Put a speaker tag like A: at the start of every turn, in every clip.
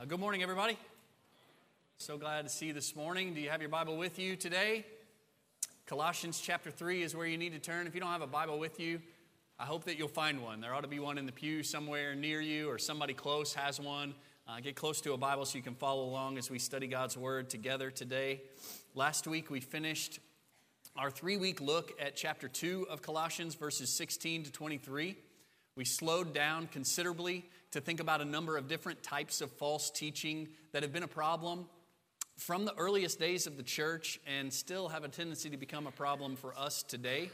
A: Uh, good morning, everybody. So glad to see you this morning. Do you have your Bible with you today? Colossians chapter 3 is where you need to turn. If you don't have a Bible with you, I hope that you'll find one. There ought to be one in the pew somewhere near you, or somebody close has one. Uh, get close to a Bible so you can follow along as we study God's Word together today. Last week we finished our three week look at chapter 2 of Colossians, verses 16 to 23. We slowed down considerably to think about a number of different types of false teaching that have been a problem from the earliest days of the church and still have a tendency to become a problem for us today.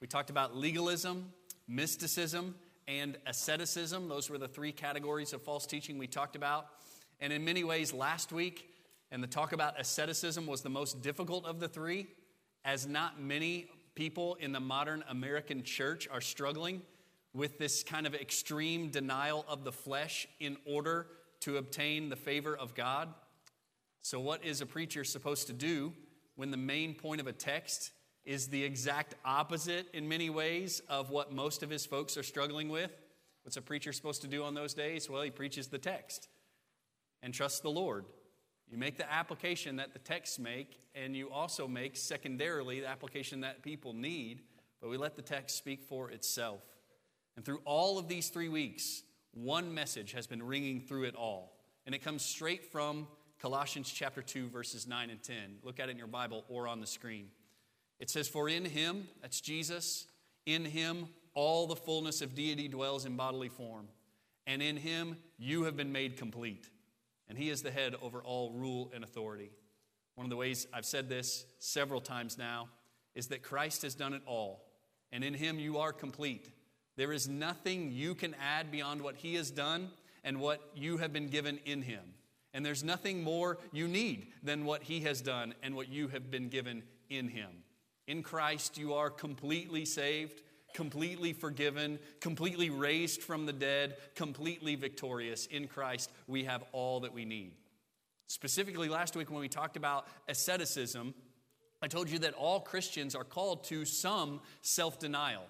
A: We talked about legalism, mysticism, and asceticism. Those were the three categories of false teaching we talked about. And in many ways, last week, and the talk about asceticism was the most difficult of the three, as not many people in the modern American church are struggling with this kind of extreme denial of the flesh in order to obtain the favor of God. So, what is a preacher supposed to do when the main point of a text is the exact opposite in many ways of what most of his folks are struggling with? What's a preacher supposed to do on those days? Well, he preaches the text and trusts the Lord. You make the application that the texts make, and you also make secondarily the application that people need, but we let the text speak for itself. And through all of these three weeks, one message has been ringing through it all. And it comes straight from Colossians chapter 2, verses 9 and 10. Look at it in your Bible or on the screen. It says, For in him, that's Jesus, in him all the fullness of deity dwells in bodily form. And in him you have been made complete. And he is the head over all rule and authority. One of the ways I've said this several times now is that Christ has done it all. And in him you are complete. There is nothing you can add beyond what He has done and what you have been given in Him. And there's nothing more you need than what He has done and what you have been given in Him. In Christ, you are completely saved, completely forgiven, completely raised from the dead, completely victorious. In Christ, we have all that we need. Specifically, last week when we talked about asceticism, I told you that all Christians are called to some self denial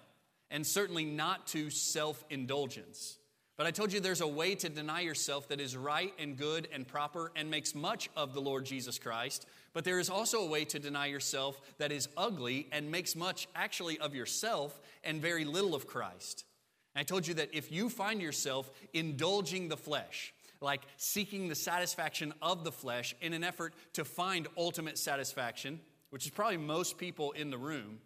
A: and certainly not to self indulgence. But I told you there's a way to deny yourself that is right and good and proper and makes much of the Lord Jesus Christ. But there is also a way to deny yourself that is ugly and makes much actually of yourself and very little of Christ. And I told you that if you find yourself indulging the flesh, like seeking the satisfaction of the flesh in an effort to find ultimate satisfaction, which is probably most people in the room,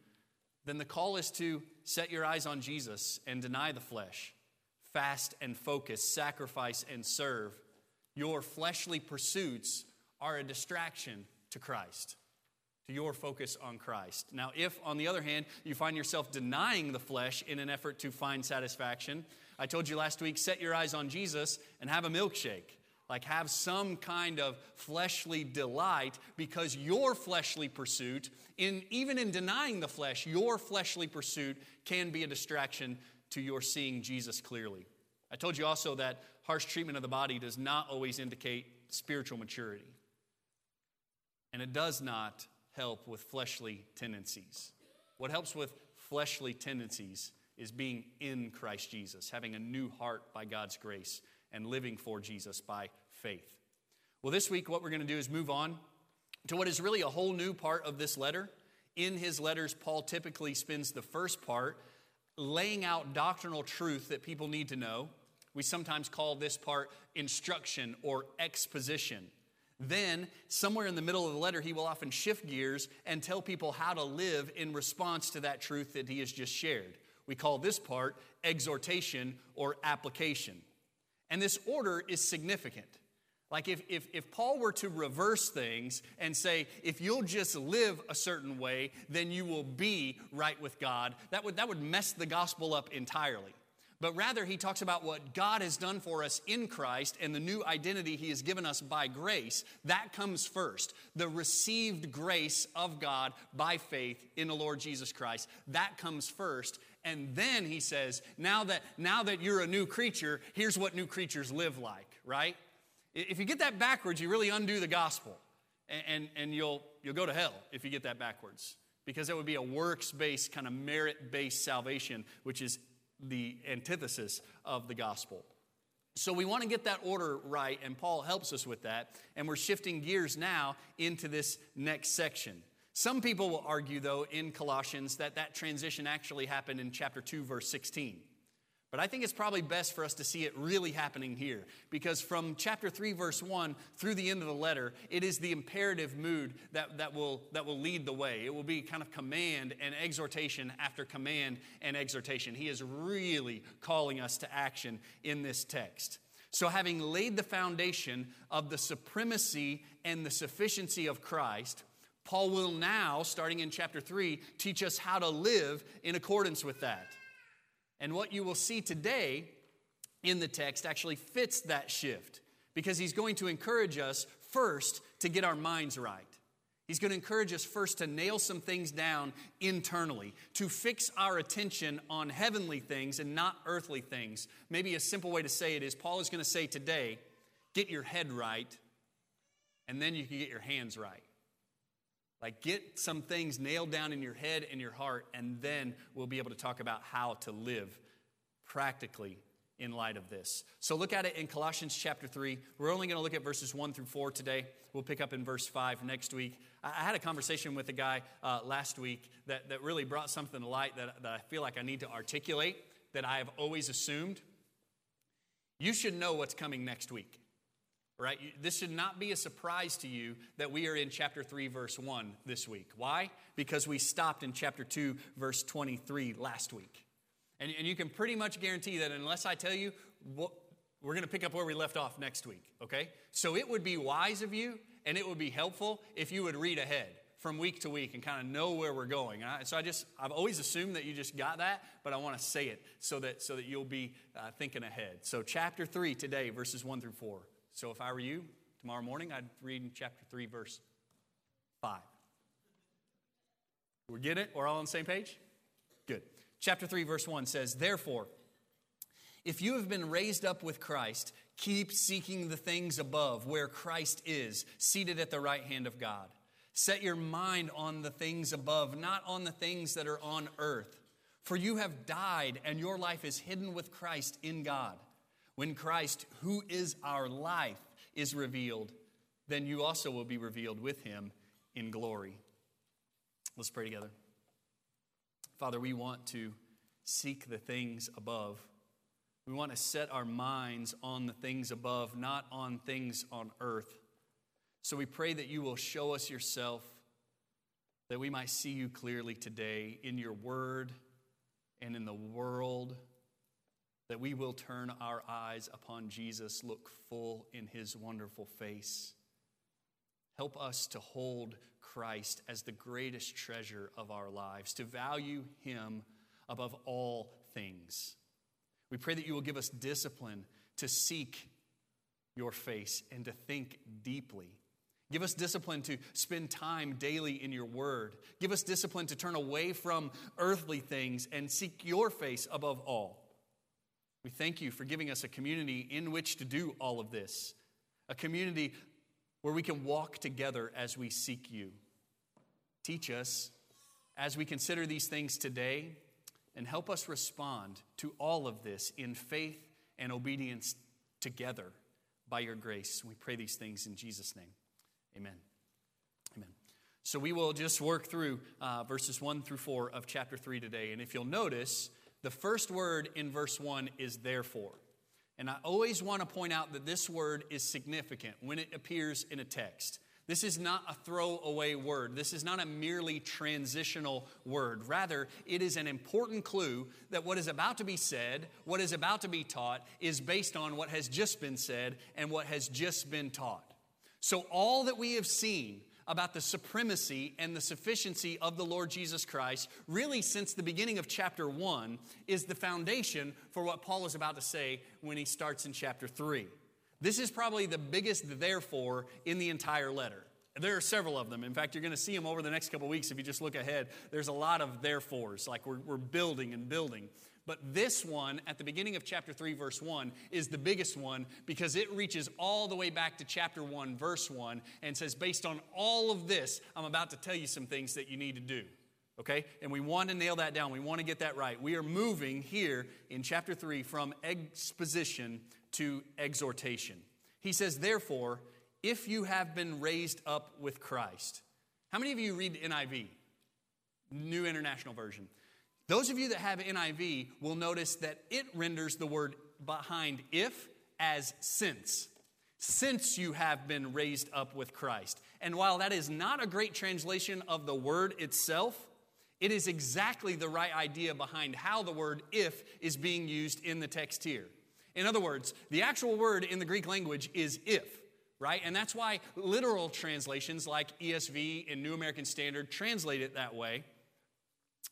A: then the call is to set your eyes on Jesus and deny the flesh, fast and focus, sacrifice and serve. Your fleshly pursuits are a distraction to Christ, to your focus on Christ. Now, if, on the other hand, you find yourself denying the flesh in an effort to find satisfaction, I told you last week set your eyes on Jesus and have a milkshake like have some kind of fleshly delight because your fleshly pursuit in even in denying the flesh your fleshly pursuit can be a distraction to your seeing jesus clearly. I told you also that harsh treatment of the body does not always indicate spiritual maturity. And it does not help with fleshly tendencies. What helps with fleshly tendencies is being in christ jesus having a new heart by god's grace and living for Jesus by faith. Well, this week, what we're going to do is move on to what is really a whole new part of this letter. In his letters, Paul typically spends the first part laying out doctrinal truth that people need to know. We sometimes call this part instruction or exposition. Then, somewhere in the middle of the letter, he will often shift gears and tell people how to live in response to that truth that he has just shared. We call this part exhortation or application. And this order is significant. Like if, if, if Paul were to reverse things and say, if you'll just live a certain way, then you will be right with God, that would, that would mess the gospel up entirely. But rather, he talks about what God has done for us in Christ and the new identity he has given us by grace. That comes first. The received grace of God by faith in the Lord Jesus Christ. That comes first. And then he says, now that, now that you're a new creature, here's what new creatures live like, right? If you get that backwards, you really undo the gospel. And, and, and you'll, you'll go to hell if you get that backwards. Because that would be a works based, kind of merit based salvation, which is the antithesis of the gospel. So we want to get that order right, and Paul helps us with that. And we're shifting gears now into this next section. Some people will argue, though, in Colossians that that transition actually happened in chapter 2, verse 16. But I think it's probably best for us to see it really happening here because from chapter 3, verse 1 through the end of the letter, it is the imperative mood that, that, will, that will lead the way. It will be kind of command and exhortation after command and exhortation. He is really calling us to action in this text. So, having laid the foundation of the supremacy and the sufficiency of Christ, Paul will now, starting in chapter 3, teach us how to live in accordance with that. And what you will see today in the text actually fits that shift because he's going to encourage us first to get our minds right. He's going to encourage us first to nail some things down internally, to fix our attention on heavenly things and not earthly things. Maybe a simple way to say it is Paul is going to say today, get your head right, and then you can get your hands right. Like, get some things nailed down in your head and your heart, and then we'll be able to talk about how to live practically in light of this. So, look at it in Colossians chapter 3. We're only going to look at verses 1 through 4 today. We'll pick up in verse 5 next week. I had a conversation with a guy uh, last week that, that really brought something to light that, that I feel like I need to articulate that I have always assumed. You should know what's coming next week right? This should not be a surprise to you that we are in chapter 3, verse 1 this week. Why? Because we stopped in chapter 2, verse 23 last week. And, and you can pretty much guarantee that unless I tell you, we're going to pick up where we left off next week, okay? So it would be wise of you and it would be helpful if you would read ahead from week to week and kind of know where we're going. so I just, I've always assumed that you just got that, but I want to say it so that, so that you'll be uh, thinking ahead. So chapter 3 today, verses 1 through 4. So if I were you, tomorrow morning, I'd read in chapter 3, verse 5. We get it? We're all on the same page? Good. Chapter 3, verse 1 says, Therefore, if you have been raised up with Christ, keep seeking the things above where Christ is, seated at the right hand of God. Set your mind on the things above, not on the things that are on earth. For you have died, and your life is hidden with Christ in God. When Christ, who is our life, is revealed, then you also will be revealed with him in glory. Let's pray together. Father, we want to seek the things above. We want to set our minds on the things above, not on things on earth. So we pray that you will show us yourself, that we might see you clearly today in your word and in the world that we will turn our eyes upon Jesus, look full in his wonderful face. Help us to hold Christ as the greatest treasure of our lives, to value him above all things. We pray that you will give us discipline to seek your face and to think deeply. Give us discipline to spend time daily in your word. Give us discipline to turn away from earthly things and seek your face above all. We thank you for giving us a community in which to do all of this, a community where we can walk together as we seek you. Teach us as we consider these things today and help us respond to all of this in faith and obedience together by your grace. We pray these things in Jesus' name. Amen. Amen. So we will just work through uh, verses 1 through 4 of chapter 3 today. And if you'll notice, the first word in verse 1 is therefore. And I always want to point out that this word is significant when it appears in a text. This is not a throwaway word. This is not a merely transitional word. Rather, it is an important clue that what is about to be said, what is about to be taught, is based on what has just been said and what has just been taught. So, all that we have seen about the supremacy and the sufficiency of the Lord Jesus Christ, really since the beginning of chapter 1, is the foundation for what Paul is about to say when he starts in chapter 3. This is probably the biggest therefore in the entire letter. There are several of them. In fact, you're going to see them over the next couple weeks if you just look ahead. There's a lot of therefores, like we're, we're building and building. But this one, at the beginning of chapter 3, verse 1, is the biggest one because it reaches all the way back to chapter 1, verse 1, and says, Based on all of this, I'm about to tell you some things that you need to do. Okay? And we want to nail that down. We want to get that right. We are moving here in chapter 3 from exposition to exhortation. He says, Therefore, if you have been raised up with Christ. How many of you read NIV? New International Version. Those of you that have NIV will notice that it renders the word behind if as since. Since you have been raised up with Christ. And while that is not a great translation of the word itself, it is exactly the right idea behind how the word if is being used in the text here. In other words, the actual word in the Greek language is if, right? And that's why literal translations like ESV and New American Standard translate it that way.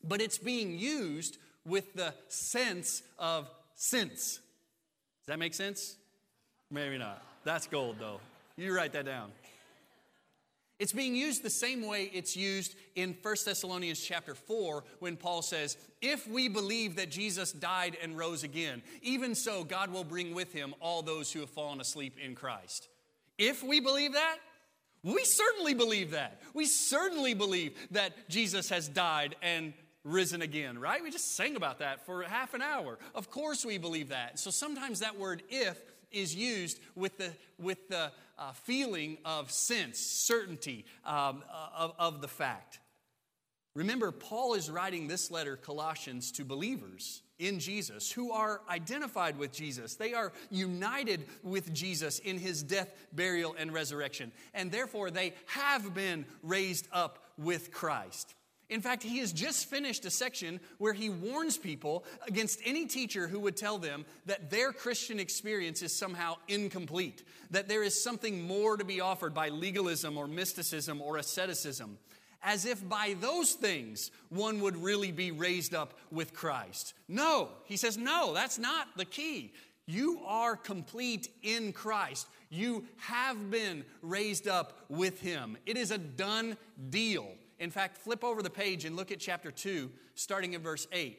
A: But it's being used with the sense of since. Does that make sense? Maybe not. That's gold, though. You write that down. It's being used the same way it's used in 1 Thessalonians chapter 4 when Paul says, If we believe that Jesus died and rose again, even so God will bring with him all those who have fallen asleep in Christ. If we believe that, we certainly believe that. We certainly believe that Jesus has died and risen again, right? We just sang about that for half an hour. Of course we believe that. So sometimes that word if is used with the, with the uh, feeling of sense, certainty um, of, of the fact. Remember, Paul is writing this letter, Colossians, to believers in Jesus who are identified with Jesus. They are united with Jesus in his death, burial, and resurrection. And therefore, they have been raised up with Christ. In fact, he has just finished a section where he warns people against any teacher who would tell them that their Christian experience is somehow incomplete, that there is something more to be offered by legalism or mysticism or asceticism, as if by those things one would really be raised up with Christ. No, he says, no, that's not the key. You are complete in Christ. You have been raised up with him. It is a done deal. In fact, flip over the page and look at chapter 2, starting in verse 8,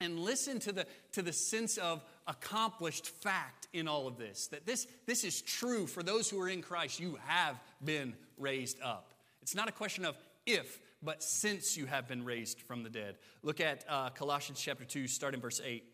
A: and listen to the, to the sense of accomplished fact in all of this. That this, this is true for those who are in Christ. You have been raised up. It's not a question of if, but since you have been raised from the dead. Look at uh, Colossians chapter 2, starting verse 8.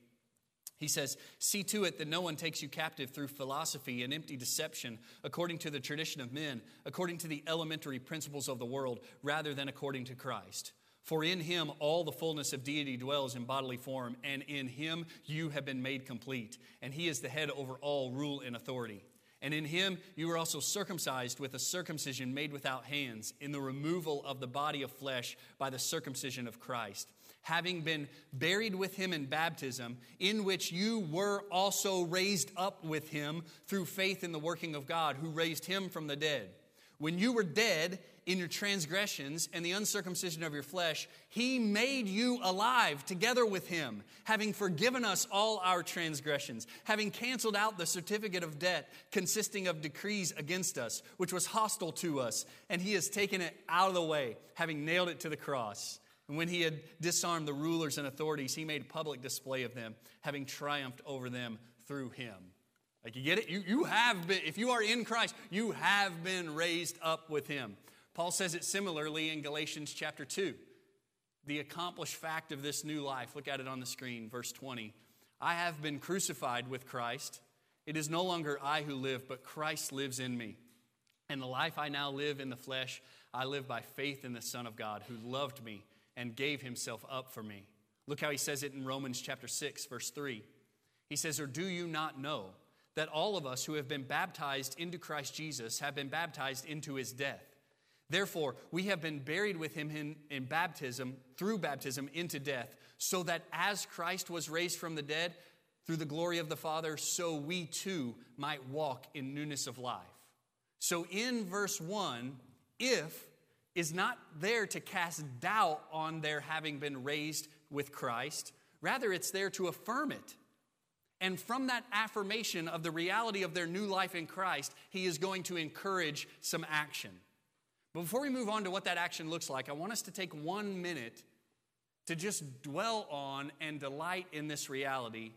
A: He says, See to it that no one takes you captive through philosophy and empty deception, according to the tradition of men, according to the elementary principles of the world, rather than according to Christ. For in him all the fullness of deity dwells in bodily form, and in him you have been made complete. And he is the head over all rule and authority. And in him you were also circumcised with a circumcision made without hands, in the removal of the body of flesh by the circumcision of Christ having been buried with him in baptism, in which you were also raised up with him through faith in the working of God, who raised him from the dead. When you were dead in your transgressions and the uncircumcision of your flesh, he made you alive together with him, having forgiven us all our transgressions, having canceled out the certificate of debt consisting of decrees against us, which was hostile to us, and he has taken it out of the way, having nailed it to the cross. And when he had disarmed the rulers and authorities, he made public display of them, having triumphed over them through him. Like, you get it? You, you have been, if you are in Christ, you have been raised up with him. Paul says it similarly in Galatians chapter 2. The accomplished fact of this new life, look at it on the screen, verse 20. I have been crucified with Christ. It is no longer I who live, but Christ lives in me. And the life I now live in the flesh, I live by faith in the Son of God who loved me and gave himself up for me. Look how he says it in Romans chapter 6, verse 3. He says, Or do you not know that all of us who have been baptized into Christ Jesus have been baptized into his death? Therefore, we have been buried with him in, in baptism, through baptism, into death, so that as Christ was raised from the dead through the glory of the Father, so we too might walk in newness of life. So in verse 1, if is not there to cast doubt on their having been raised with Christ. Rather, it's there to affirm it. And from that affirmation of the reality of their new life in Christ, he is going to encourage some action. But before we move on to what that action looks like, I want us to take one minute to just dwell on and delight in this reality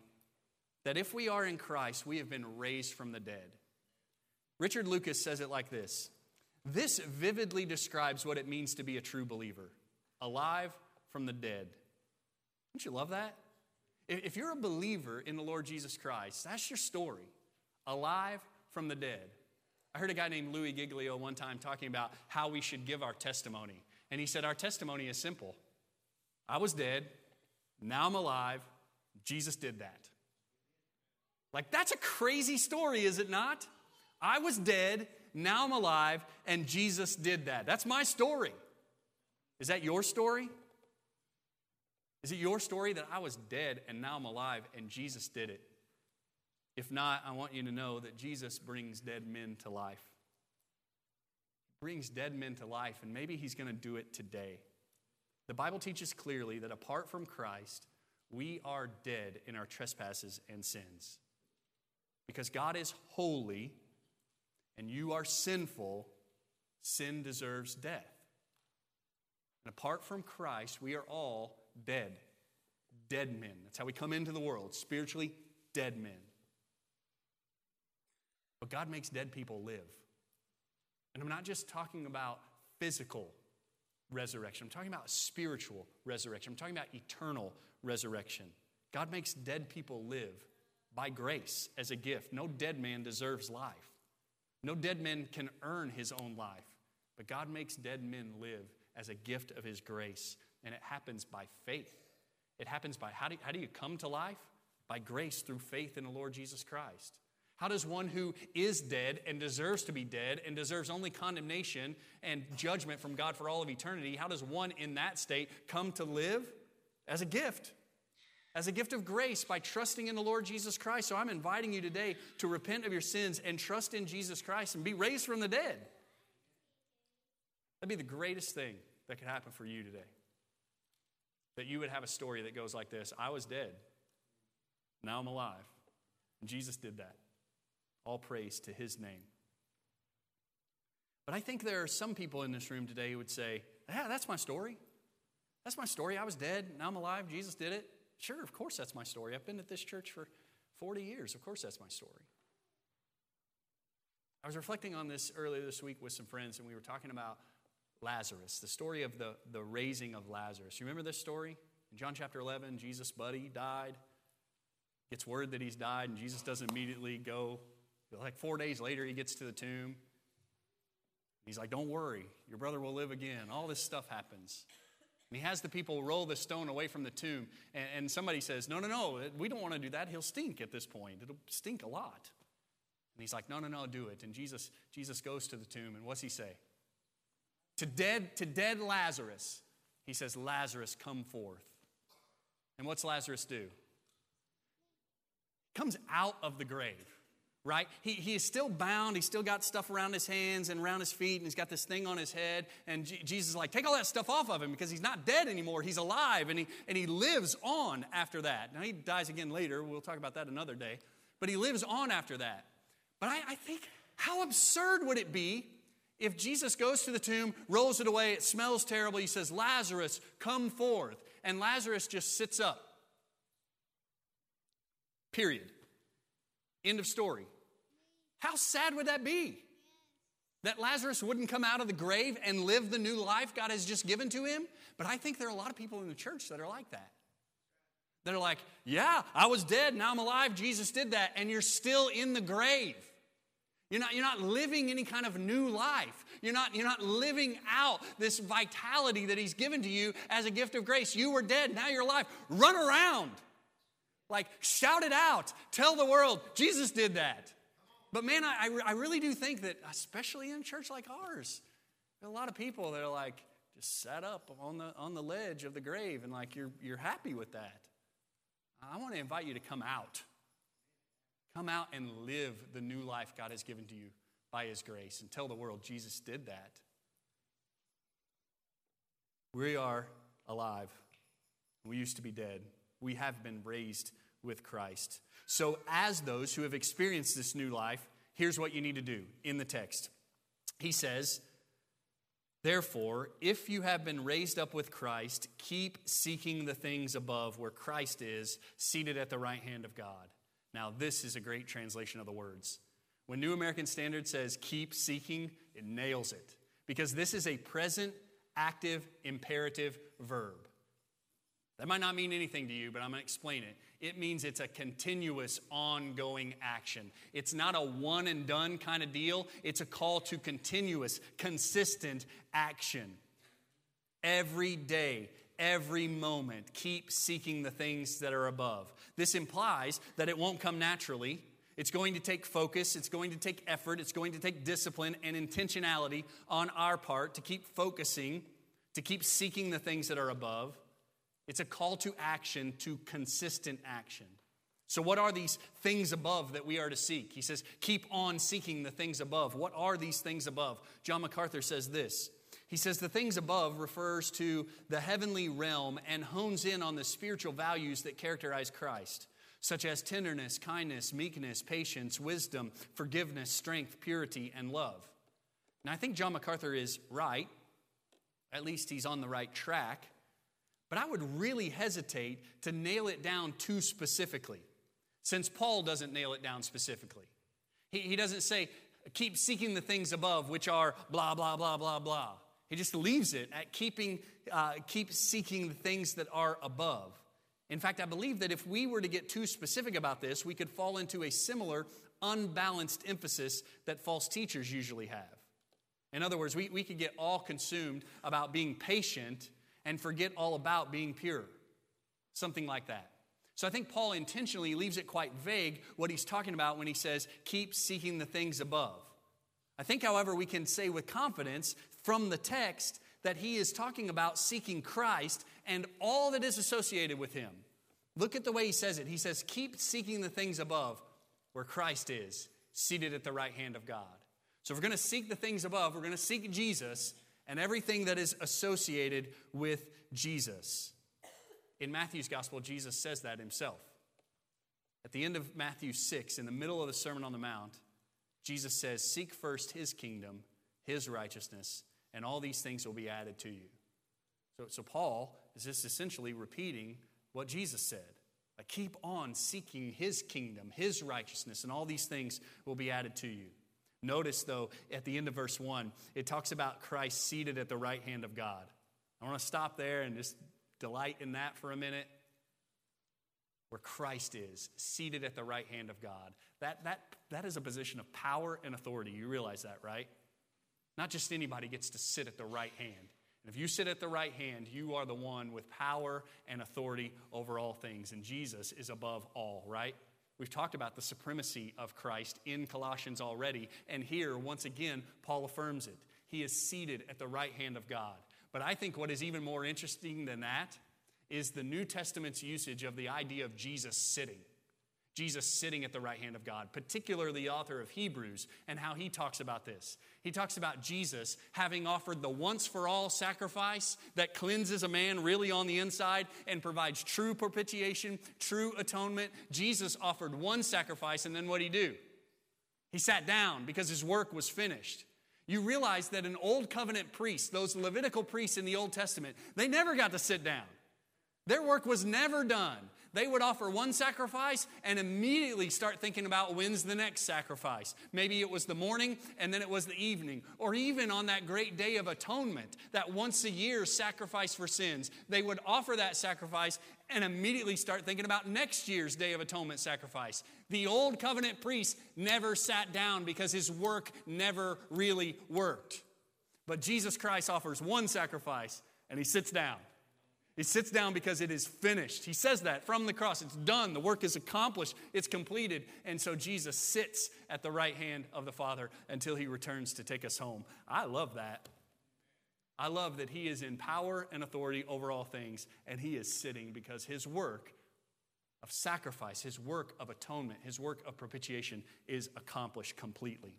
A: that if we are in Christ, we have been raised from the dead. Richard Lucas says it like this this vividly describes what it means to be a true believer alive from the dead. Don't you love that? If you're a believer in the Lord Jesus Christ, that's your story. alive from the dead. I heard a guy named Louis Giglio one time talking about how we should give our testimony. And he said, Our testimony is simple I was dead, now I'm alive, Jesus did that. Like, that's a crazy story, is it not? I was dead, now I'm alive, and Jesus did that. That's my story. Is that your story? Is it your story that I was dead and now I'm alive and Jesus did it? If not, I want you to know that Jesus brings dead men to life. He brings dead men to life, and maybe he's going to do it today. The Bible teaches clearly that apart from Christ, we are dead in our trespasses and sins. Because God is holy and you are sinful, sin deserves death. And apart from Christ, we are all dead. Dead men. That's how we come into the world, spiritually dead men. But God makes dead people live. And I'm not just talking about physical resurrection, I'm talking about spiritual resurrection, I'm talking about eternal resurrection. God makes dead people live by grace as a gift. No dead man deserves life. No dead man can earn his own life. But God makes dead men live as a gift of his grace. And it happens by faith. It happens by how do, how do you come to life? By grace through faith in the Lord Jesus Christ. How does one who is dead and deserves to be dead and deserves only condemnation and judgment from God for all of eternity, how does one in that state come to live? As a gift, as a gift of grace by trusting in the Lord Jesus Christ. So I'm inviting you today to repent of your sins and trust in Jesus Christ and be raised from the dead. That'd be the greatest thing that could happen for you today. That you would have a story that goes like this I was dead, now I'm alive. And Jesus did that. All praise to his name. But I think there are some people in this room today who would say, Yeah, that's my story. That's my story. I was dead, now I'm alive. Jesus did it. Sure, of course that's my story. I've been at this church for 40 years. Of course that's my story. I was reflecting on this earlier this week with some friends, and we were talking about Lazarus, the story of the, the raising of Lazarus. You remember this story? In John chapter 11, Jesus' buddy died. Gets word that he's died, and Jesus doesn't immediately go like four days later, he gets to the tomb. He's like, Don't worry, your brother will live again. All this stuff happens. And he has the people roll the stone away from the tomb. And, and somebody says, No, no, no, we don't want to do that. He'll stink at this point. It'll stink a lot. And he's like, No, no, no, do it. And Jesus, Jesus goes to the tomb, and what's he say? To dead, to dead Lazarus, he says, Lazarus, come forth. And what's Lazarus do? He comes out of the grave right? He, he is still bound. He's still got stuff around his hands and around his feet, and he's got this thing on his head. And G- Jesus is like, take all that stuff off of him because he's not dead anymore. He's alive, and he, and he lives on after that. Now, he dies again later. We'll talk about that another day. But he lives on after that. But I, I think, how absurd would it be if Jesus goes to the tomb, rolls it away, it smells terrible. He says, Lazarus, come forth. And Lazarus just sits up. Period. End of story. How sad would that be? That Lazarus wouldn't come out of the grave and live the new life God has just given to him? But I think there are a lot of people in the church that are like that. That are like, yeah, I was dead, now I'm alive, Jesus did that, and you're still in the grave. You're not, you're not living any kind of new life. You're not, you're not living out this vitality that He's given to you as a gift of grace. You were dead, now you're alive. Run around. Like, shout it out. Tell the world, Jesus did that. But man, I, I really do think that, especially in a church like ours, a lot of people that are like just sat up on the, on the ledge of the grave and like you're, you're happy with that. I want to invite you to come out. Come out and live the new life God has given to you by His grace and tell the world Jesus did that. We are alive. We used to be dead. We have been raised with Christ. So, as those who have experienced this new life, here's what you need to do in the text. He says, Therefore, if you have been raised up with Christ, keep seeking the things above where Christ is, seated at the right hand of God. Now, this is a great translation of the words. When New American Standard says keep seeking, it nails it because this is a present, active, imperative verb. That might not mean anything to you, but I'm going to explain it. It means it's a continuous, ongoing action. It's not a one and done kind of deal, it's a call to continuous, consistent action. Every day, every moment, keep seeking the things that are above. This implies that it won't come naturally. It's going to take focus, it's going to take effort, it's going to take discipline and intentionality on our part to keep focusing, to keep seeking the things that are above. It's a call to action, to consistent action. So, what are these things above that we are to seek? He says, keep on seeking the things above. What are these things above? John MacArthur says this. He says, the things above refers to the heavenly realm and hones in on the spiritual values that characterize Christ, such as tenderness, kindness, meekness, patience, wisdom, forgiveness, strength, purity, and love. Now, I think John MacArthur is right. At least he's on the right track. But I would really hesitate to nail it down too specifically, since Paul doesn't nail it down specifically. He, he doesn't say, keep seeking the things above, which are blah, blah, blah, blah, blah. He just leaves it at keeping, uh, keep seeking the things that are above. In fact, I believe that if we were to get too specific about this, we could fall into a similar unbalanced emphasis that false teachers usually have. In other words, we, we could get all consumed about being patient and forget all about being pure. Something like that. So I think Paul intentionally leaves it quite vague what he's talking about when he says, keep seeking the things above. I think, however, we can say with confidence from the text that he is talking about seeking Christ and all that is associated with him. Look at the way he says it. He says, Keep seeking the things above where Christ is, seated at the right hand of God. So if we're going to seek the things above, we're going to seek Jesus and everything that is associated with Jesus. In Matthew's gospel, Jesus says that himself. At the end of Matthew 6, in the middle of the Sermon on the Mount, Jesus says, Seek first his kingdom, his righteousness, and all these things will be added to you. So, so Paul is just essentially repeating what Jesus said. Like, keep on seeking his kingdom, his righteousness, and all these things will be added to you. Notice, though, at the end of verse 1, it talks about Christ seated at the right hand of God. I want to stop there and just delight in that for a minute. Where Christ is, seated at the right hand of God. That, that, that is a position of power and authority. You realize that, right? Not just anybody gets to sit at the right hand. And if you sit at the right hand, you are the one with power and authority over all things. And Jesus is above all, right? We've talked about the supremacy of Christ in Colossians already. And here, once again, Paul affirms it. He is seated at the right hand of God. But I think what is even more interesting than that is the New Testament's usage of the idea of Jesus sitting. Jesus sitting at the right hand of God, particularly the author of Hebrews, and how he talks about this. He talks about Jesus having offered the once for all sacrifice that cleanses a man really on the inside and provides true propitiation, true atonement. Jesus offered one sacrifice, and then what did he do? He sat down because his work was finished. You realize that an old covenant priest, those Levitical priests in the Old Testament, they never got to sit down. Their work was never done they would offer one sacrifice and immediately start thinking about when's the next sacrifice. Maybe it was the morning and then it was the evening, or even on that great day of atonement, that once a year sacrifice for sins. They would offer that sacrifice and immediately start thinking about next year's day of atonement sacrifice. The old covenant priest never sat down because his work never really worked. But Jesus Christ offers one sacrifice and he sits down. He sits down because it is finished. He says that from the cross. It's done. The work is accomplished. It's completed. And so Jesus sits at the right hand of the Father until he returns to take us home. I love that. I love that he is in power and authority over all things, and he is sitting because his work of sacrifice, his work of atonement, his work of propitiation is accomplished completely.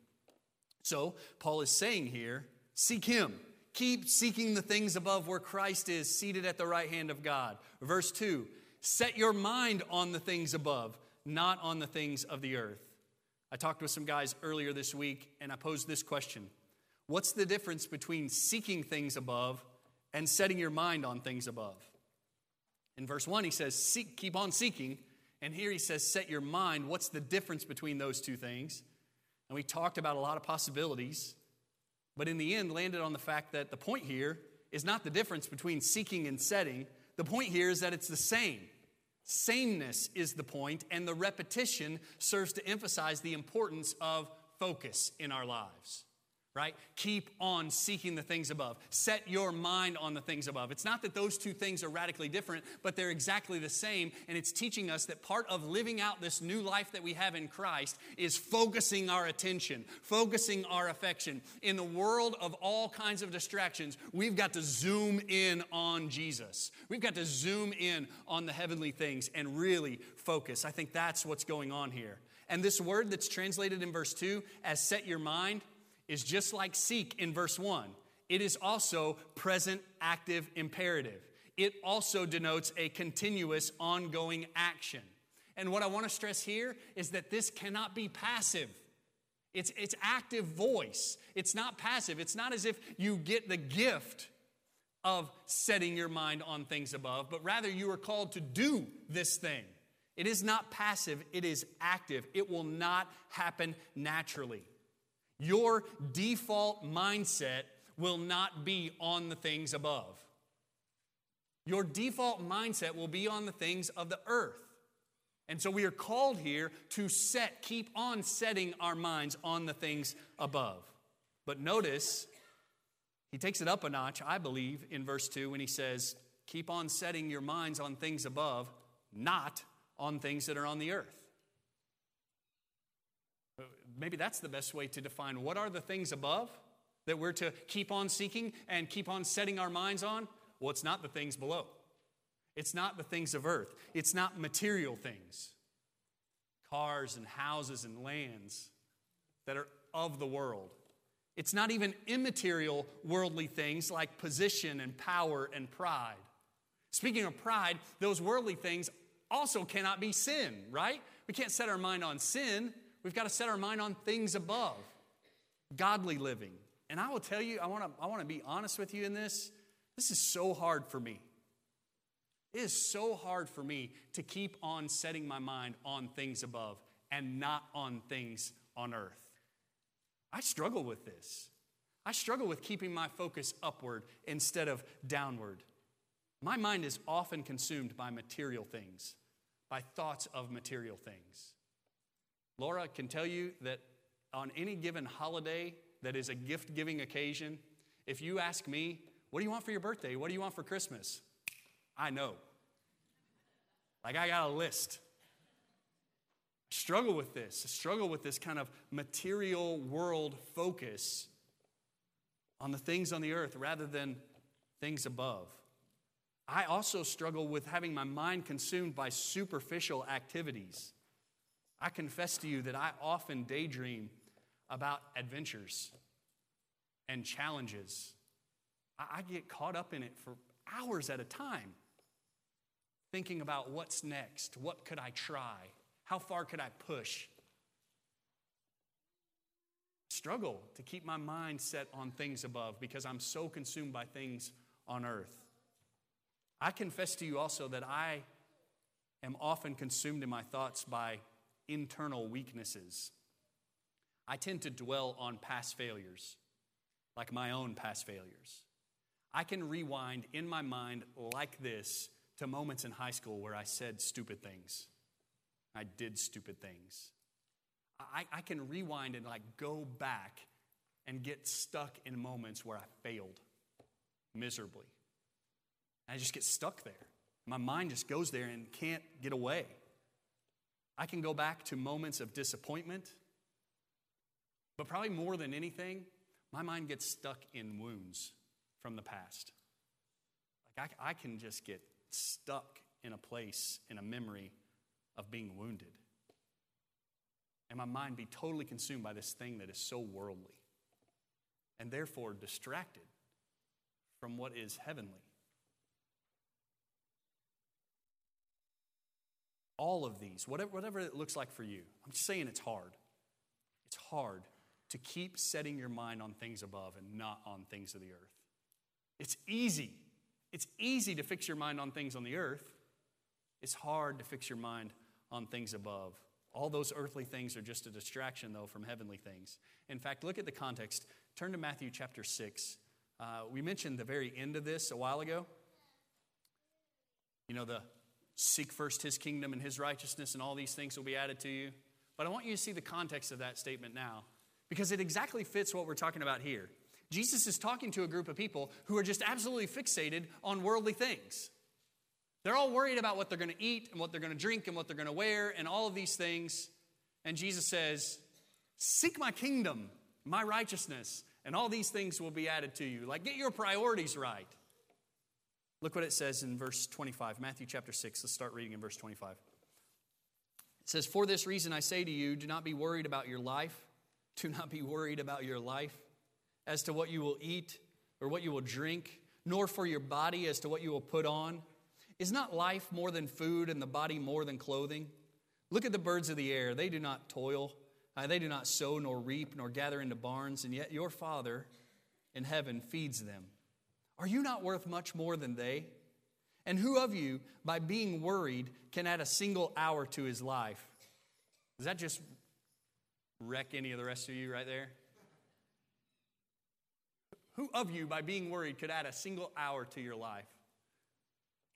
A: So, Paul is saying here seek him. Keep seeking the things above where Christ is, seated at the right hand of God. Verse 2 Set your mind on the things above, not on the things of the earth. I talked with some guys earlier this week and I posed this question What's the difference between seeking things above and setting your mind on things above? In verse 1, he says, Seek, keep on seeking. And here he says, Set your mind. What's the difference between those two things? And we talked about a lot of possibilities but in the end landed on the fact that the point here is not the difference between seeking and setting. The point here is that it's the same. Sameness is the point, and the repetition serves to emphasize the importance of focus in our lives right? Keep on seeking the things above. Set your mind on the things above. It's not that those two things are radically different, but they're exactly the same. And it's teaching us that part of living out this new life that we have in Christ is focusing our attention, focusing our affection. In the world of all kinds of distractions, we've got to zoom in on Jesus. We've got to zoom in on the heavenly things and really focus. I think that's what's going on here. And this word that's translated in verse 2 as set your mind is just like seek in verse 1. It is also present active imperative. It also denotes a continuous ongoing action. And what I want to stress here is that this cannot be passive. It's, it's active voice. It's not passive. It's not as if you get the gift of setting your mind on things above, but rather you are called to do this thing. It is not passive, it is active. It will not happen naturally. Your default mindset will not be on the things above. Your default mindset will be on the things of the earth. And so we are called here to set, keep on setting our minds on the things above. But notice, he takes it up a notch, I believe, in verse 2 when he says, Keep on setting your minds on things above, not on things that are on the earth. Maybe that's the best way to define what are the things above that we're to keep on seeking and keep on setting our minds on? Well, it's not the things below. It's not the things of earth. It's not material things. Cars and houses and lands that are of the world. It's not even immaterial worldly things like position and power and pride. Speaking of pride, those worldly things also cannot be sin, right? We can't set our mind on sin. We've got to set our mind on things above, godly living. And I will tell you, I want to I want to be honest with you in this. This is so hard for me. It is so hard for me to keep on setting my mind on things above and not on things on earth. I struggle with this. I struggle with keeping my focus upward instead of downward. My mind is often consumed by material things, by thoughts of material things. Laura can tell you that on any given holiday that is a gift giving occasion, if you ask me, What do you want for your birthday? What do you want for Christmas? I know. Like, I got a list. I struggle with this. I struggle with this kind of material world focus on the things on the earth rather than things above. I also struggle with having my mind consumed by superficial activities. I confess to you that I often daydream about adventures and challenges. I get caught up in it for hours at a time, thinking about what's next, what could I try, how far could I push. Struggle to keep my mind set on things above because I'm so consumed by things on earth. I confess to you also that I am often consumed in my thoughts by internal weaknesses. I tend to dwell on past failures, like my own past failures. I can rewind in my mind like this to moments in high school where I said stupid things. I did stupid things. I, I can rewind and like go back and get stuck in moments where I failed miserably. I just get stuck there. My mind just goes there and can't get away. I can go back to moments of disappointment, but probably more than anything, my mind gets stuck in wounds from the past. Like I, I can just get stuck in a place, in a memory of being wounded. And my mind be totally consumed by this thing that is so worldly and therefore distracted from what is heavenly. All of these, whatever, whatever it looks like for you. I'm just saying it's hard. It's hard to keep setting your mind on things above and not on things of the earth. It's easy. It's easy to fix your mind on things on the earth. It's hard to fix your mind on things above. All those earthly things are just a distraction, though, from heavenly things. In fact, look at the context. Turn to Matthew chapter 6. Uh, we mentioned the very end of this a while ago. You know, the seek first his kingdom and his righteousness, and all these things will be added to you. But I want you to see the context of that statement now because it exactly fits what we're talking about here. Jesus is talking to a group of people who are just absolutely fixated on worldly things. They're all worried about what they're going to eat and what they're going to drink and what they're going to wear and all of these things. And Jesus says, Seek my kingdom, my righteousness, and all these things will be added to you. Like, get your priorities right. Look what it says in verse 25, Matthew chapter 6. Let's start reading in verse 25. It says, For this reason I say to you, do not be worried about your life. Do not be worried about your life as to what you will eat or what you will drink, nor for your body as to what you will put on. Is not life more than food and the body more than clothing? Look at the birds of the air. They do not toil, uh, they do not sow, nor reap, nor gather into barns, and yet your Father in heaven feeds them. Are you not worth much more than they? And who of you, by being worried, can add a single hour to his life? Does that just wreck any of the rest of you right there? Who of you, by being worried, could add a single hour to your life?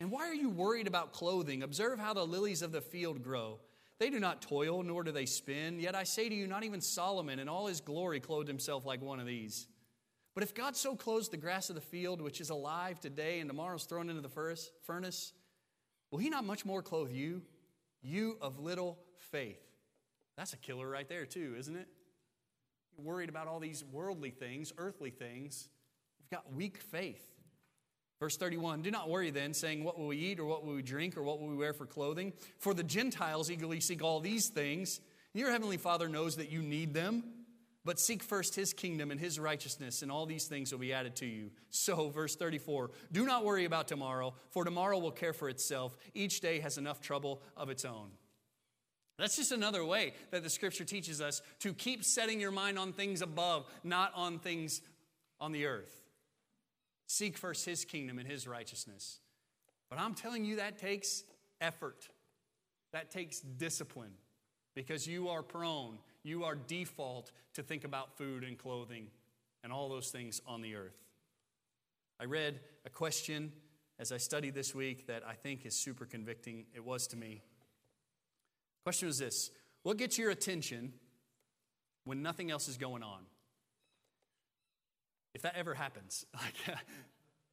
A: And why are you worried about clothing? Observe how the lilies of the field grow. They do not toil, nor do they spin. Yet I say to you, not even Solomon in all his glory clothed himself like one of these. But if God so clothes the grass of the field, which is alive today and tomorrow is thrown into the furnace, will he not much more clothe you, you of little faith? That's a killer right there, too, isn't it? You're worried about all these worldly things, earthly things. You've got weak faith. Verse 31 Do not worry then, saying, What will we eat, or what will we drink, or what will we wear for clothing? For the Gentiles eagerly seek all these things. Your heavenly Father knows that you need them. But seek first his kingdom and his righteousness, and all these things will be added to you. So, verse 34 Do not worry about tomorrow, for tomorrow will care for itself. Each day has enough trouble of its own. That's just another way that the scripture teaches us to keep setting your mind on things above, not on things on the earth. Seek first his kingdom and his righteousness. But I'm telling you, that takes effort, that takes discipline, because you are prone you are default to think about food and clothing and all those things on the earth. I read a question as I studied this week that I think is super convicting. It was to me. The question was this What gets your attention when nothing else is going on? If that ever happens, like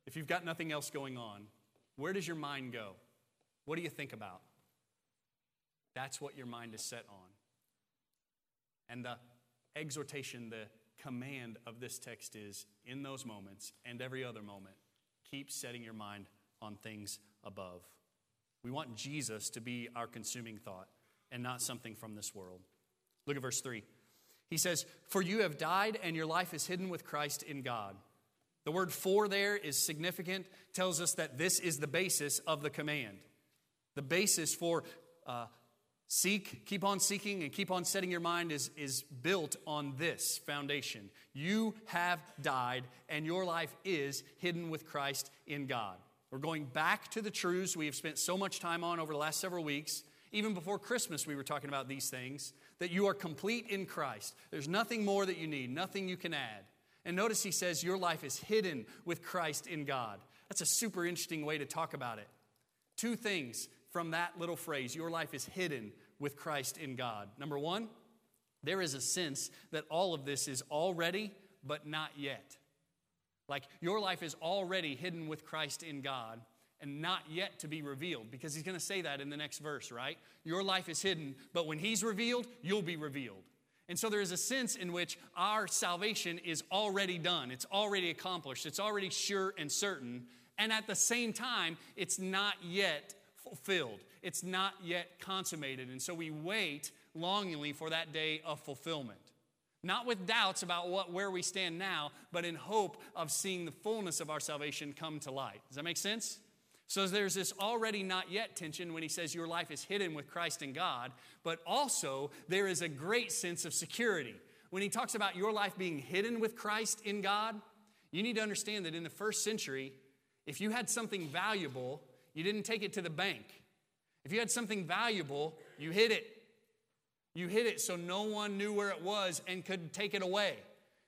A: if you've got nothing else going on, where does your mind go? What do you think about? That's what your mind is set on. And the exhortation, the command of this text is in those moments and every other moment, keep setting your mind on things above. We want Jesus to be our consuming thought and not something from this world. Look at verse 3. He says, For you have died, and your life is hidden with Christ in God. The word for there is significant, tells us that this is the basis of the command. The basis for uh, Seek, keep on seeking, and keep on setting your mind is, is built on this foundation. You have died, and your life is hidden with Christ in God. We're going back to the truths we have spent so much time on over the last several weeks. Even before Christmas, we were talking about these things that you are complete in Christ. There's nothing more that you need, nothing you can add. And notice he says your life is hidden with Christ in God. That's a super interesting way to talk about it. Two things from that little phrase your life is hidden with Christ in God. Number one, there is a sense that all of this is already, but not yet. Like your life is already hidden with Christ in God and not yet to be revealed, because he's going to say that in the next verse, right? Your life is hidden, but when he's revealed, you'll be revealed. And so there is a sense in which our salvation is already done, it's already accomplished, it's already sure and certain. And at the same time, it's not yet fulfilled. It's not yet consummated. And so we wait longingly for that day of fulfillment. Not with doubts about what, where we stand now, but in hope of seeing the fullness of our salvation come to light. Does that make sense? So there's this already not yet tension when he says your life is hidden with Christ in God, but also there is a great sense of security. When he talks about your life being hidden with Christ in God, you need to understand that in the first century, if you had something valuable you didn't take it to the bank. If you had something valuable, you hid it. You hid it so no one knew where it was and could take it away.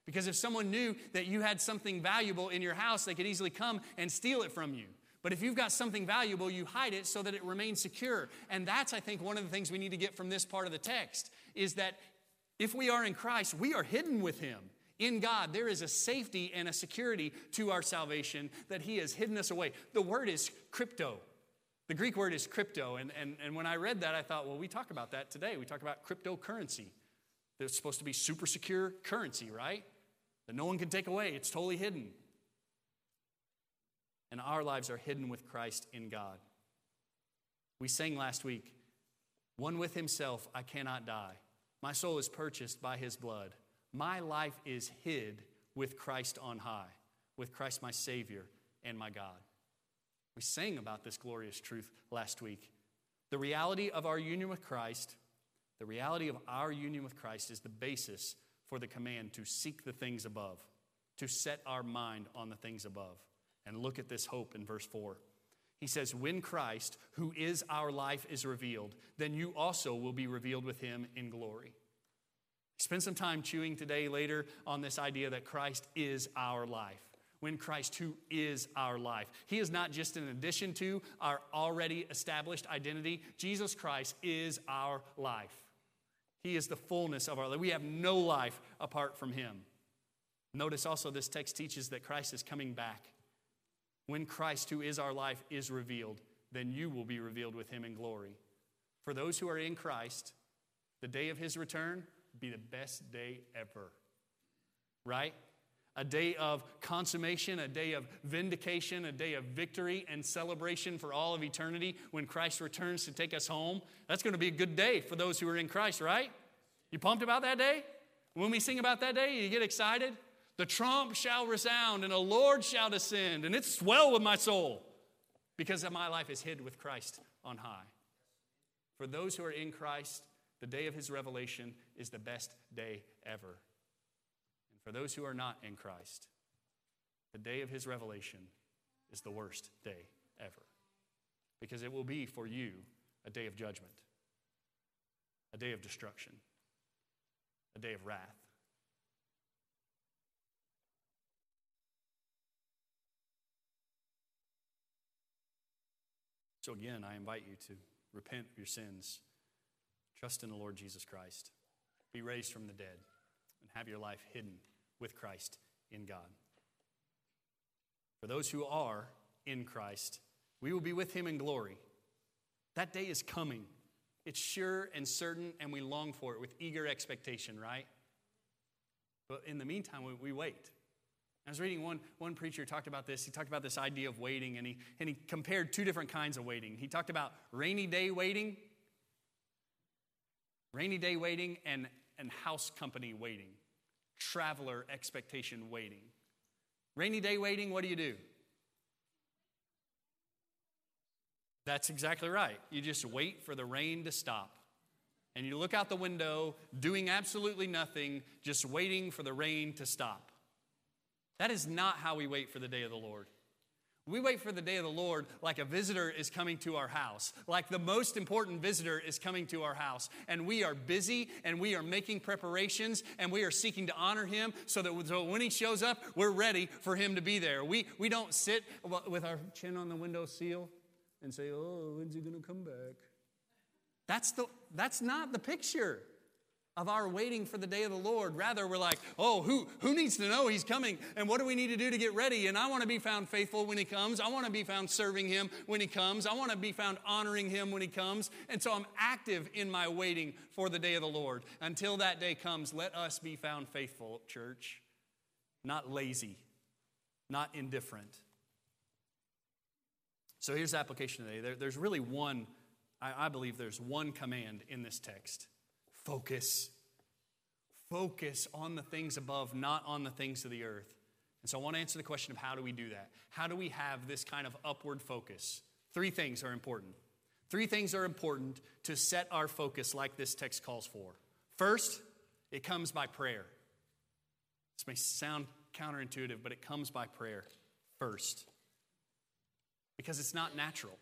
A: Because if someone knew that you had something valuable in your house, they could easily come and steal it from you. But if you've got something valuable, you hide it so that it remains secure. And that's, I think, one of the things we need to get from this part of the text is that if we are in Christ, we are hidden with Him. In God, there is a safety and a security to our salvation that He has hidden us away. The word is crypto. The Greek word is crypto. And, and, and when I read that, I thought, well, we talk about that today. We talk about cryptocurrency. It's supposed to be super secure currency, right? That no one can take away, it's totally hidden and our lives are hidden with Christ in God. We sang last week, One with Himself, I cannot die. My soul is purchased by His blood. My life is hid with Christ on high, with Christ my Savior and my God. We sang about this glorious truth last week. The reality of our union with Christ, the reality of our union with Christ is the basis for the command to seek the things above, to set our mind on the things above. And look at this hope in verse 4. He says, When Christ, who is our life, is revealed, then you also will be revealed with him in glory. Spend some time chewing today, later, on this idea that Christ is our life. When Christ, who is our life, He is not just an addition to our already established identity. Jesus Christ is our life. He is the fullness of our life. We have no life apart from Him. Notice also, this text teaches that Christ is coming back. When Christ, who is our life, is revealed, then you will be revealed with him in glory. For those who are in Christ, the day of his return be the best day ever. Right? A day of consummation, a day of vindication, a day of victory and celebration for all of eternity when Christ returns to take us home. That's going to be a good day for those who are in Christ, right? You pumped about that day? When we sing about that day, you get excited? The trump shall resound and the Lord shall descend, and it's swell with my soul because my life is hid with Christ on high. For those who are in Christ, the day of his revelation is the best day ever. And for those who are not in Christ, the day of his revelation is the worst day ever. Because it will be for you a day of judgment, a day of destruction, a day of wrath. So, again, I invite you to repent of your sins, trust in the Lord Jesus Christ, be raised from the dead, and have your life hidden with Christ in God. For those who are in Christ, we will be with him in glory. That day is coming. It's sure and certain, and we long for it with eager expectation, right? But in the meantime, we, we wait. I was reading one, one preacher talked about this. He talked about this idea of waiting, and he, and he compared two different kinds of waiting. He talked about rainy day waiting, rainy day waiting, and, and house company waiting, traveler expectation waiting. Rainy day waiting, what do you do? That's exactly right. You just wait for the rain to stop. And you look out the window, doing absolutely nothing, just waiting for the rain to stop. That is not how we wait for the day of the Lord. We wait for the day of the Lord like a visitor is coming to our house, like the most important visitor is coming to our house. And we are busy and we are making preparations and we are seeking to honor him so that when he shows up, we're ready for him to be there. We, we don't sit with our chin on the window seal and say, Oh, when's he going to come back? That's, the, that's not the picture of our waiting for the day of the Lord. Rather, we're like, oh, who, who needs to know he's coming? And what do we need to do to get ready? And I want to be found faithful when he comes. I want to be found serving him when he comes. I want to be found honoring him when he comes. And so I'm active in my waiting for the day of the Lord. Until that day comes, let us be found faithful, church. Not lazy, not indifferent. So here's the application today. There, there's really one, I, I believe there's one command in this text Focus. Focus on the things above, not on the things of the earth. And so I want to answer the question of how do we do that? How do we have this kind of upward focus? Three things are important. Three things are important to set our focus like this text calls for. First, it comes by prayer. This may sound counterintuitive, but it comes by prayer first. Because it's not natural.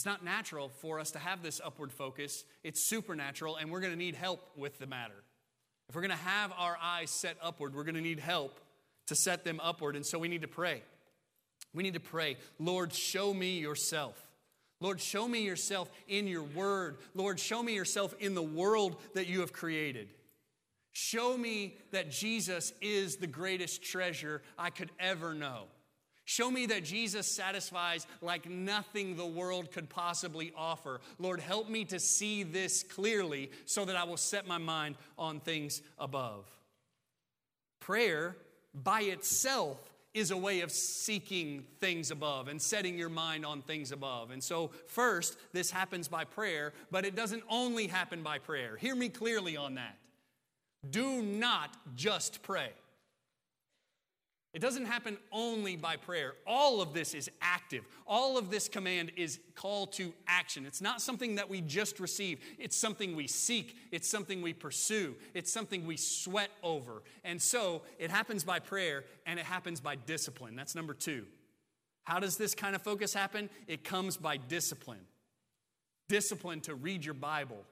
A: It's not natural for us to have this upward focus. It's supernatural, and we're going to need help with the matter. If we're going to have our eyes set upward, we're going to need help to set them upward, and so we need to pray. We need to pray, Lord, show me yourself. Lord, show me yourself in your word. Lord, show me yourself in the world that you have created. Show me that Jesus is the greatest treasure I could ever know. Show me that Jesus satisfies like nothing the world could possibly offer. Lord, help me to see this clearly so that I will set my mind on things above. Prayer by itself is a way of seeking things above and setting your mind on things above. And so, first, this happens by prayer, but it doesn't only happen by prayer. Hear me clearly on that. Do not just pray. It doesn't happen only by prayer. All of this is active. All of this command is call to action. It's not something that we just receive, it's something we seek, it's something we pursue, it's something we sweat over. And so it happens by prayer and it happens by discipline. That's number two. How does this kind of focus happen? It comes by discipline. Discipline to read your Bible,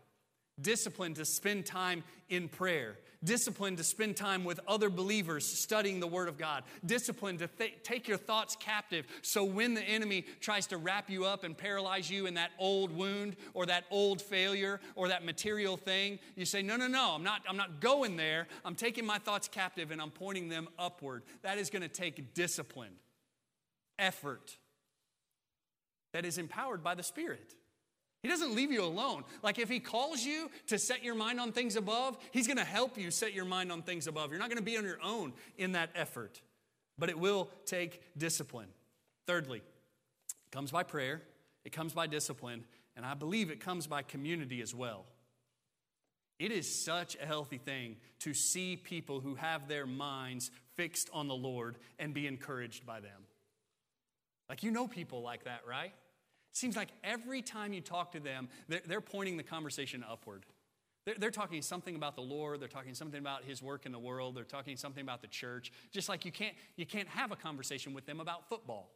A: discipline to spend time in prayer, discipline to spend time with other believers studying the Word of God, discipline to th- take your thoughts captive so when the enemy tries to wrap you up and paralyze you in that old wound or that old failure or that material thing, you say, No, no, no, I'm not, I'm not going there. I'm taking my thoughts captive and I'm pointing them upward. That is going to take discipline, effort, that is empowered by the Spirit. He doesn't leave you alone. Like if he calls you to set your mind on things above, he's going to help you set your mind on things above. You're not going to be on your own in that effort, but it will take discipline. Thirdly, it comes by prayer, it comes by discipline, and I believe it comes by community as well. It is such a healthy thing to see people who have their minds fixed on the Lord and be encouraged by them. Like, you know people like that, right? Seems like every time you talk to them, they're, they're pointing the conversation upward. They're, they're, talking something about the Lord. They're talking something about His work in the world. They're talking something about the church. Just like you can't, you can't have a conversation with them about football.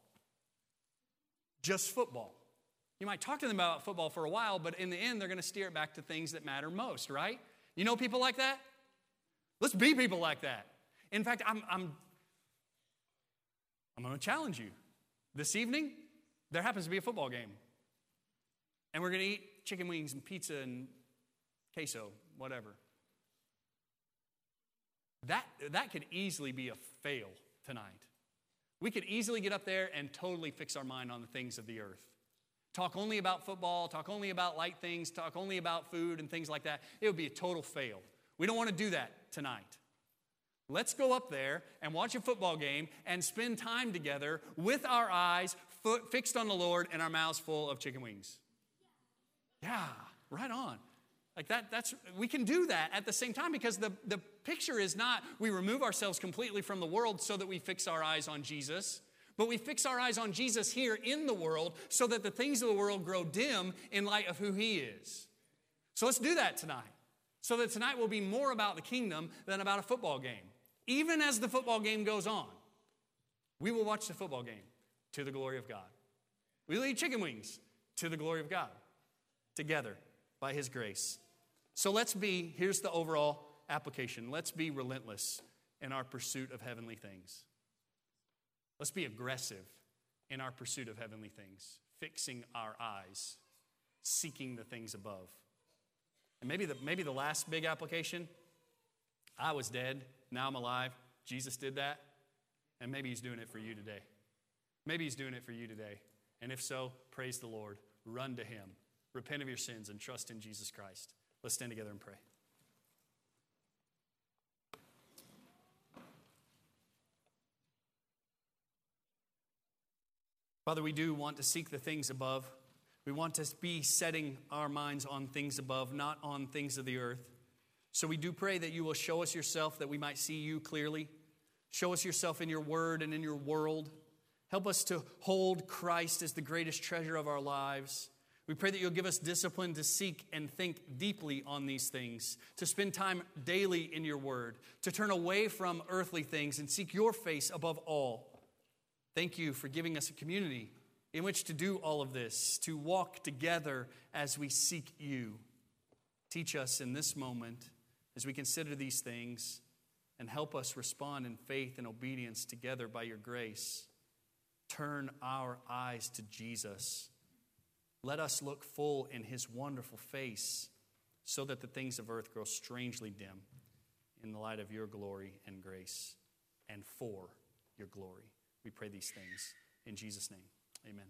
A: Just football. You might talk to them about football for a while, but in the end, they're going to steer it back to things that matter most, right? You know people like that? Let's be people like that. In fact, I'm, I'm, I'm going to challenge you. This evening, there happens to be a football game. And we're going to eat chicken wings and pizza and queso, whatever. That, that could easily be a fail tonight. We could easily get up there and totally fix our mind on the things of the earth. Talk only about football, talk only about light things, talk only about food and things like that. It would be a total fail. We don't want to do that tonight. Let's go up there and watch a football game and spend time together with our eyes fixed on the Lord and our mouths full of chicken wings. Yeah, right on. Like that, that's we can do that at the same time because the, the picture is not we remove ourselves completely from the world so that we fix our eyes on Jesus, but we fix our eyes on Jesus here in the world so that the things of the world grow dim in light of who He is. So let's do that tonight. So that tonight will be more about the kingdom than about a football game. Even as the football game goes on, we will watch the football game to the glory of God. We'll eat chicken wings to the glory of God together by His grace. So let's be, here's the overall application let's be relentless in our pursuit of heavenly things. Let's be aggressive in our pursuit of heavenly things, fixing our eyes, seeking the things above. And maybe the, maybe the last big application I was dead, now I'm alive. Jesus did that, and maybe He's doing it for you today. Maybe He's doing it for you today. And if so, praise the Lord. Run to Him. Repent of your sins and trust in Jesus Christ. Let's stand together and pray. Father, we do want to seek the things above. We want to be setting our minds on things above, not on things of the earth. So we do pray that you will show us yourself, that we might see you clearly. Show us yourself in your word and in your world. Help us to hold Christ as the greatest treasure of our lives. We pray that you'll give us discipline to seek and think deeply on these things, to spend time daily in your word, to turn away from earthly things and seek your face above all. Thank you for giving us a community in which to do all of this, to walk together as we seek you. Teach us in this moment as we consider these things and help us respond in faith and obedience together by your grace. Turn our eyes to Jesus. Let us look full in his wonderful face so that the things of earth grow strangely dim in the light of your glory and grace and for your glory. We pray these things in Jesus' name. Amen.